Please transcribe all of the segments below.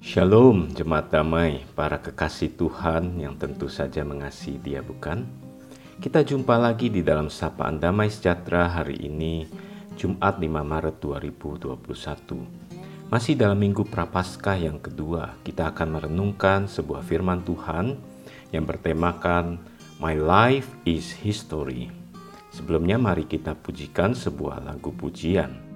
Shalom jemaat damai, para kekasih Tuhan yang tentu saja mengasihi dia bukan? Kita jumpa lagi di dalam Sapaan Damai Sejahtera hari ini, Jumat 5 Maret 2021. Masih dalam minggu Prapaskah yang kedua, kita akan merenungkan sebuah firman Tuhan yang bertemakan My Life is History. Sebelumnya mari kita pujikan sebuah lagu pujian.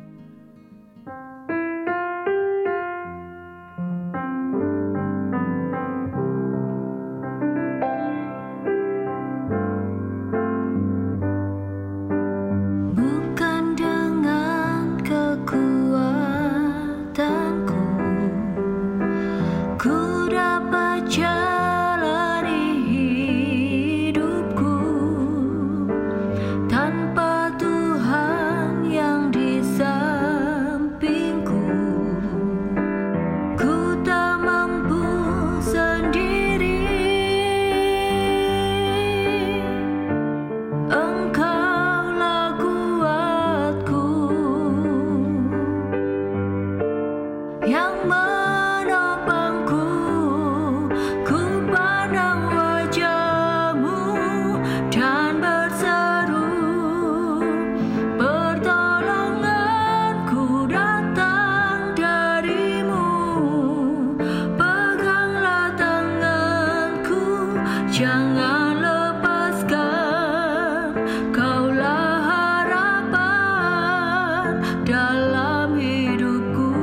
dalam hidupku.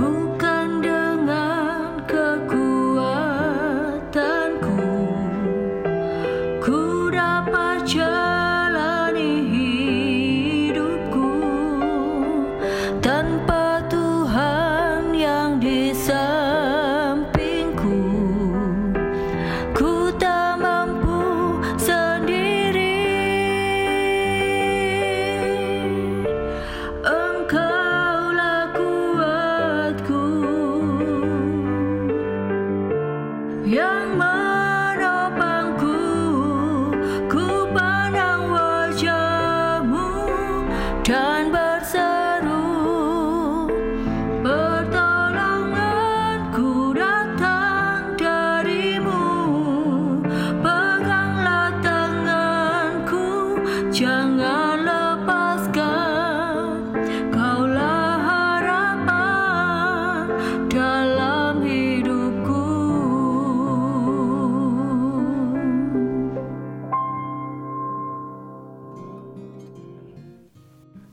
Bukan dengan kekuatanku ku dapat jalani hidupku. Tanpa Tuhan yang disayang turn back.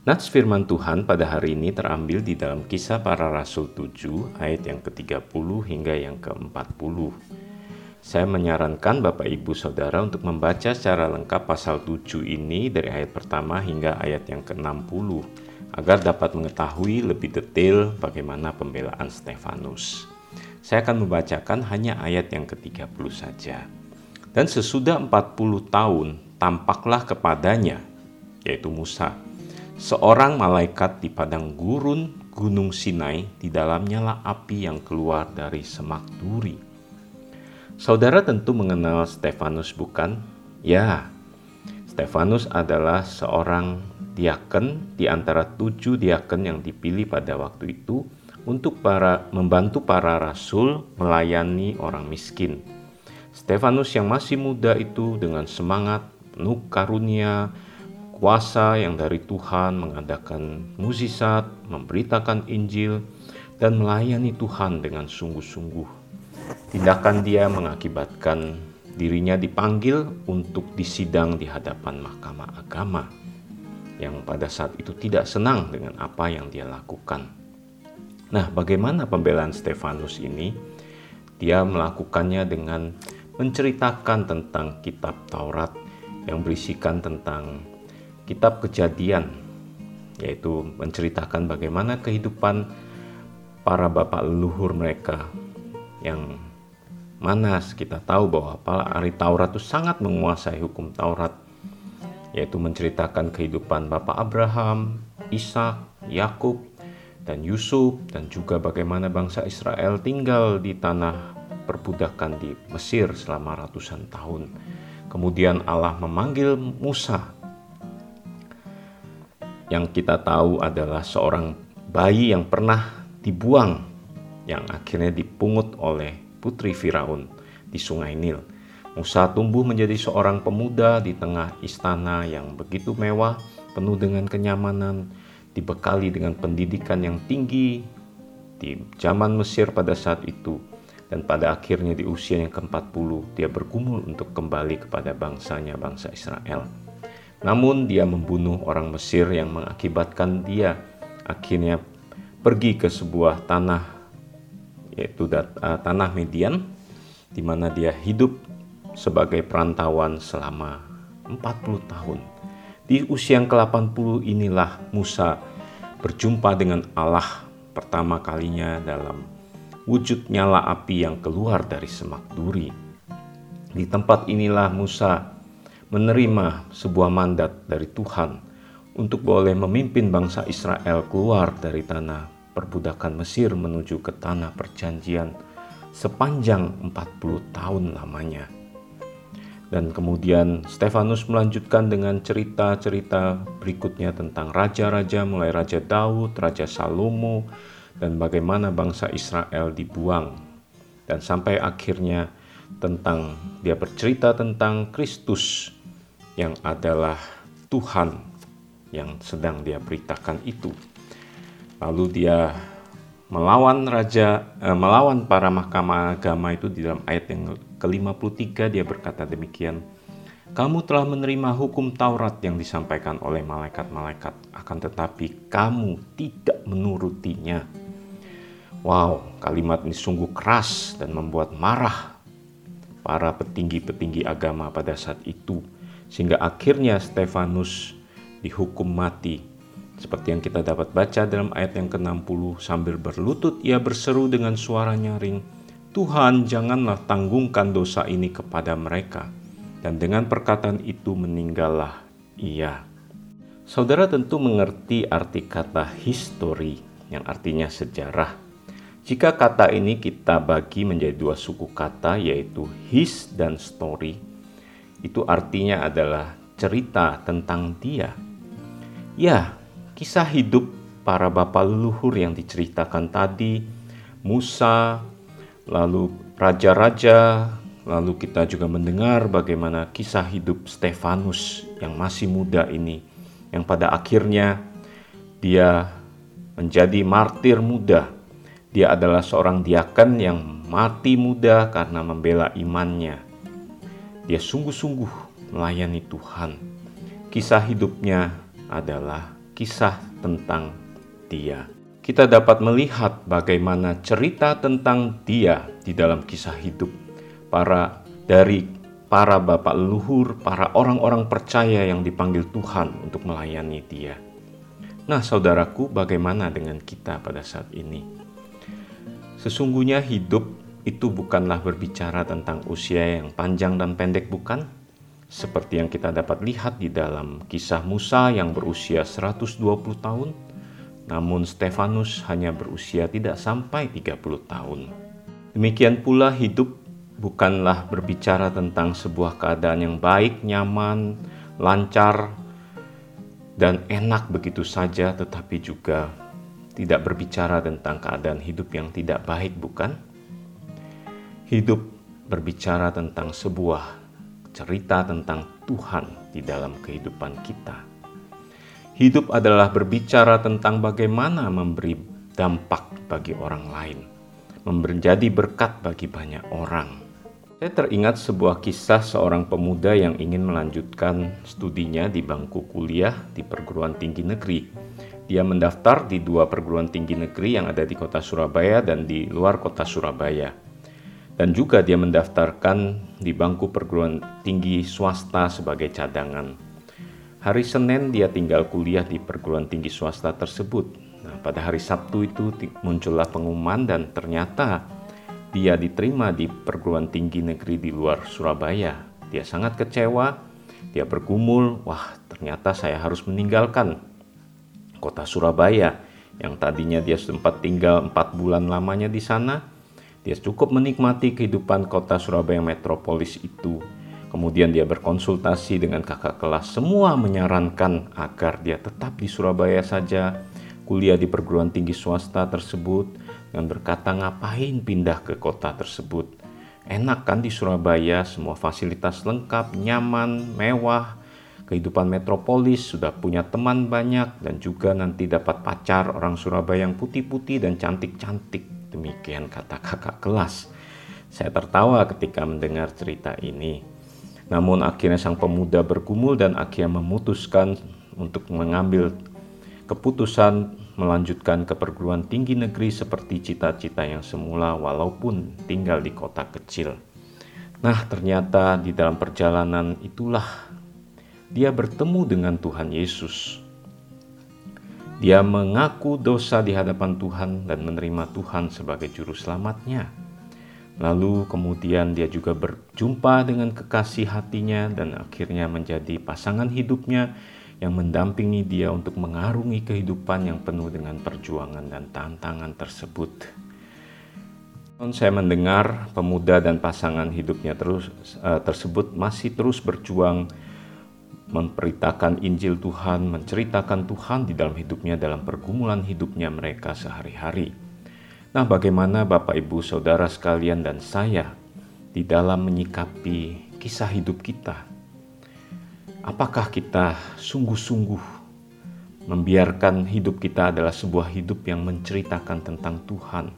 Nats firman Tuhan pada hari ini terambil di dalam kisah para rasul 7 ayat yang ke-30 hingga yang ke-40. Saya menyarankan Bapak Ibu Saudara untuk membaca secara lengkap pasal 7 ini dari ayat pertama hingga ayat yang ke-60 agar dapat mengetahui lebih detail bagaimana pembelaan Stefanus. Saya akan membacakan hanya ayat yang ke-30 saja. Dan sesudah 40 tahun tampaklah kepadanya, yaitu Musa, seorang malaikat di padang gurun Gunung Sinai, di dalamnya lah api yang keluar dari semak duri. Saudara tentu mengenal Stefanus bukan? Ya, Stefanus adalah seorang diaken di antara tujuh diaken yang dipilih pada waktu itu untuk para membantu para rasul melayani orang miskin. Stefanus yang masih muda itu dengan semangat, penuh karunia, kuasa yang dari Tuhan mengadakan mukjizat, memberitakan Injil, dan melayani Tuhan dengan sungguh-sungguh. Tindakan dia mengakibatkan dirinya dipanggil untuk disidang di hadapan mahkamah agama yang pada saat itu tidak senang dengan apa yang dia lakukan. Nah, bagaimana pembelaan Stefanus ini? Dia melakukannya dengan menceritakan tentang kitab Taurat yang berisikan tentang kitab kejadian, yaitu menceritakan bagaimana kehidupan para bapak leluhur mereka yang mana kita tahu bahwa ahli Taurat itu sangat menguasai hukum Taurat yaitu menceritakan kehidupan Bapak Abraham, Ishak, Yakub, dan Yusuf dan juga bagaimana bangsa Israel tinggal di tanah perbudakan di Mesir selama ratusan tahun. Kemudian Allah memanggil Musa yang kita tahu adalah seorang bayi yang pernah dibuang yang akhirnya dipungut oleh putri Firaun di Sungai Nil. Musa tumbuh menjadi seorang pemuda di tengah istana yang begitu mewah, penuh dengan kenyamanan, dibekali dengan pendidikan yang tinggi di zaman Mesir pada saat itu dan pada akhirnya di usia yang ke-40 dia bergumul untuk kembali kepada bangsanya bangsa Israel. Namun dia membunuh orang Mesir yang mengakibatkan dia akhirnya pergi ke sebuah tanah yaitu uh, tanah Median di mana dia hidup sebagai perantauan selama 40 tahun. Di usia yang ke-80 inilah Musa berjumpa dengan Allah pertama kalinya dalam wujud nyala api yang keluar dari semak duri. Di tempat inilah Musa menerima sebuah mandat dari Tuhan untuk boleh memimpin bangsa Israel keluar dari tanah perbudakan Mesir menuju ke tanah perjanjian sepanjang 40 tahun lamanya. Dan kemudian Stefanus melanjutkan dengan cerita-cerita berikutnya tentang raja-raja mulai Raja Daud, Raja Salomo, dan bagaimana bangsa Israel dibuang. Dan sampai akhirnya tentang dia bercerita tentang Kristus yang adalah Tuhan yang sedang dia beritakan itu. Lalu dia melawan raja eh, melawan para mahkamah agama itu di dalam ayat yang ke-53 dia berkata demikian. Kamu telah menerima hukum Taurat yang disampaikan oleh malaikat-malaikat, akan tetapi kamu tidak menurutinya. Wow, kalimat ini sungguh keras dan membuat marah para petinggi-petinggi agama pada saat itu sehingga akhirnya Stefanus dihukum mati. Seperti yang kita dapat baca dalam ayat yang ke-60 sambil berlutut ia berseru dengan suara nyaring, Tuhan janganlah tanggungkan dosa ini kepada mereka. Dan dengan perkataan itu meninggallah ia. Saudara tentu mengerti arti kata history yang artinya sejarah. Jika kata ini kita bagi menjadi dua suku kata yaitu his dan story, itu artinya adalah cerita tentang dia. Ya, kisah hidup para bapak leluhur yang diceritakan tadi, Musa, lalu raja-raja, lalu kita juga mendengar bagaimana kisah hidup Stefanus yang masih muda ini, yang pada akhirnya dia menjadi martir muda. Dia adalah seorang diaken yang mati muda karena membela imannya dia sungguh-sungguh melayani Tuhan. Kisah hidupnya adalah kisah tentang dia. Kita dapat melihat bagaimana cerita tentang dia di dalam kisah hidup para dari para bapak leluhur, para orang-orang percaya yang dipanggil Tuhan untuk melayani dia. Nah, saudaraku, bagaimana dengan kita pada saat ini? Sesungguhnya hidup itu bukanlah berbicara tentang usia yang panjang dan pendek bukan? Seperti yang kita dapat lihat di dalam kisah Musa yang berusia 120 tahun, namun Stefanus hanya berusia tidak sampai 30 tahun. Demikian pula hidup bukanlah berbicara tentang sebuah keadaan yang baik, nyaman, lancar, dan enak begitu saja, tetapi juga tidak berbicara tentang keadaan hidup yang tidak baik, bukan? Hidup berbicara tentang sebuah cerita tentang Tuhan di dalam kehidupan kita. Hidup adalah berbicara tentang bagaimana memberi dampak bagi orang lain, menjadi berkat bagi banyak orang. Saya teringat sebuah kisah seorang pemuda yang ingin melanjutkan studinya di bangku kuliah di perguruan tinggi negeri. Dia mendaftar di dua perguruan tinggi negeri yang ada di kota Surabaya dan di luar kota Surabaya dan juga dia mendaftarkan di bangku perguruan tinggi swasta sebagai cadangan. Hari Senin dia tinggal kuliah di perguruan tinggi swasta tersebut. Nah, pada hari Sabtu itu muncullah pengumuman dan ternyata dia diterima di perguruan tinggi negeri di luar Surabaya. Dia sangat kecewa, dia bergumul, wah ternyata saya harus meninggalkan kota Surabaya yang tadinya dia sempat tinggal empat bulan lamanya di sana dia cukup menikmati kehidupan kota Surabaya metropolis itu. Kemudian dia berkonsultasi dengan kakak kelas. Semua menyarankan agar dia tetap di Surabaya saja, kuliah di perguruan tinggi swasta tersebut, dan berkata ngapain pindah ke kota tersebut. Enak kan di Surabaya, semua fasilitas lengkap, nyaman, mewah, kehidupan metropolis, sudah punya teman banyak, dan juga nanti dapat pacar orang Surabaya yang putih-putih dan cantik-cantik. Demikian kata kakak kelas. Saya tertawa ketika mendengar cerita ini. Namun akhirnya sang pemuda bergumul dan akhirnya memutuskan untuk mengambil keputusan melanjutkan ke perguruan tinggi negeri seperti cita-cita yang semula walaupun tinggal di kota kecil. Nah, ternyata di dalam perjalanan itulah dia bertemu dengan Tuhan Yesus. Dia mengaku dosa di hadapan Tuhan dan menerima Tuhan sebagai juru selamatnya. Lalu kemudian dia juga berjumpa dengan kekasih hatinya dan akhirnya menjadi pasangan hidupnya yang mendampingi dia untuk mengarungi kehidupan yang penuh dengan perjuangan dan tantangan tersebut. Saya mendengar pemuda dan pasangan hidupnya terus uh, tersebut masih terus berjuang memberitakan Injil Tuhan, menceritakan Tuhan di dalam hidupnya dalam pergumulan hidupnya mereka sehari-hari. Nah, bagaimana Bapak, Ibu, saudara sekalian, dan saya di dalam menyikapi kisah hidup kita? Apakah kita sungguh-sungguh membiarkan hidup kita adalah sebuah hidup yang menceritakan tentang Tuhan?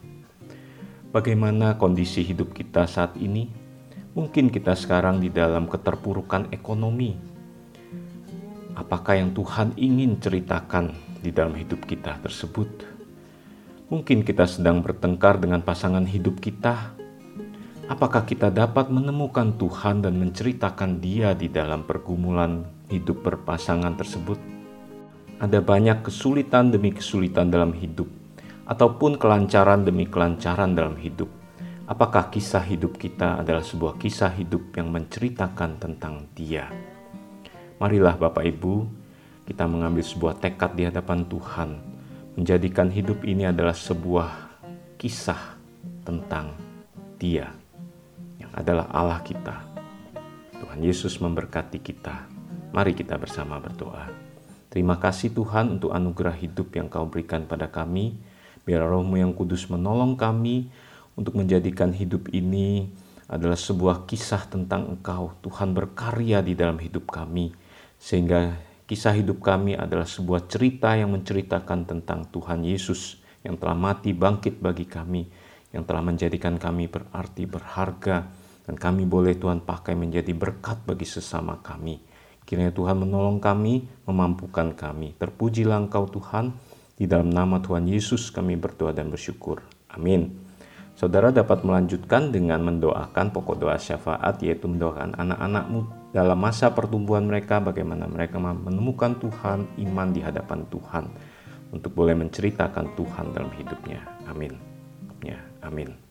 Bagaimana kondisi hidup kita saat ini? Mungkin kita sekarang di dalam keterpurukan ekonomi. Apakah yang Tuhan ingin ceritakan di dalam hidup kita tersebut? Mungkin kita sedang bertengkar dengan pasangan hidup kita. Apakah kita dapat menemukan Tuhan dan menceritakan Dia di dalam pergumulan hidup berpasangan tersebut? Ada banyak kesulitan demi kesulitan dalam hidup, ataupun kelancaran demi kelancaran dalam hidup. Apakah kisah hidup kita adalah sebuah kisah hidup yang menceritakan tentang Dia? Marilah, Bapak Ibu, kita mengambil sebuah tekad di hadapan Tuhan menjadikan hidup ini adalah sebuah kisah tentang Dia yang adalah Allah kita. Tuhan Yesus memberkati kita. Mari kita bersama berdoa. Terima kasih Tuhan untuk anugerah hidup yang Kau berikan pada kami. Biar rohmu yang kudus menolong kami untuk menjadikan hidup ini adalah sebuah kisah tentang Engkau. Tuhan berkarya di dalam hidup kami. Sehingga Kisah hidup kami adalah sebuah cerita yang menceritakan tentang Tuhan Yesus yang telah mati bangkit bagi kami, yang telah menjadikan kami berarti berharga, dan kami boleh Tuhan pakai menjadi berkat bagi sesama kami. Kiranya Tuhan menolong kami, memampukan kami. Terpujilah Engkau Tuhan, di dalam nama Tuhan Yesus kami berdoa dan bersyukur. Amin. Saudara dapat melanjutkan dengan mendoakan pokok doa syafaat, yaitu mendoakan anak-anakmu dalam masa pertumbuhan mereka bagaimana mereka menemukan Tuhan, iman di hadapan Tuhan untuk boleh menceritakan Tuhan dalam hidupnya. Amin. Ya, amin.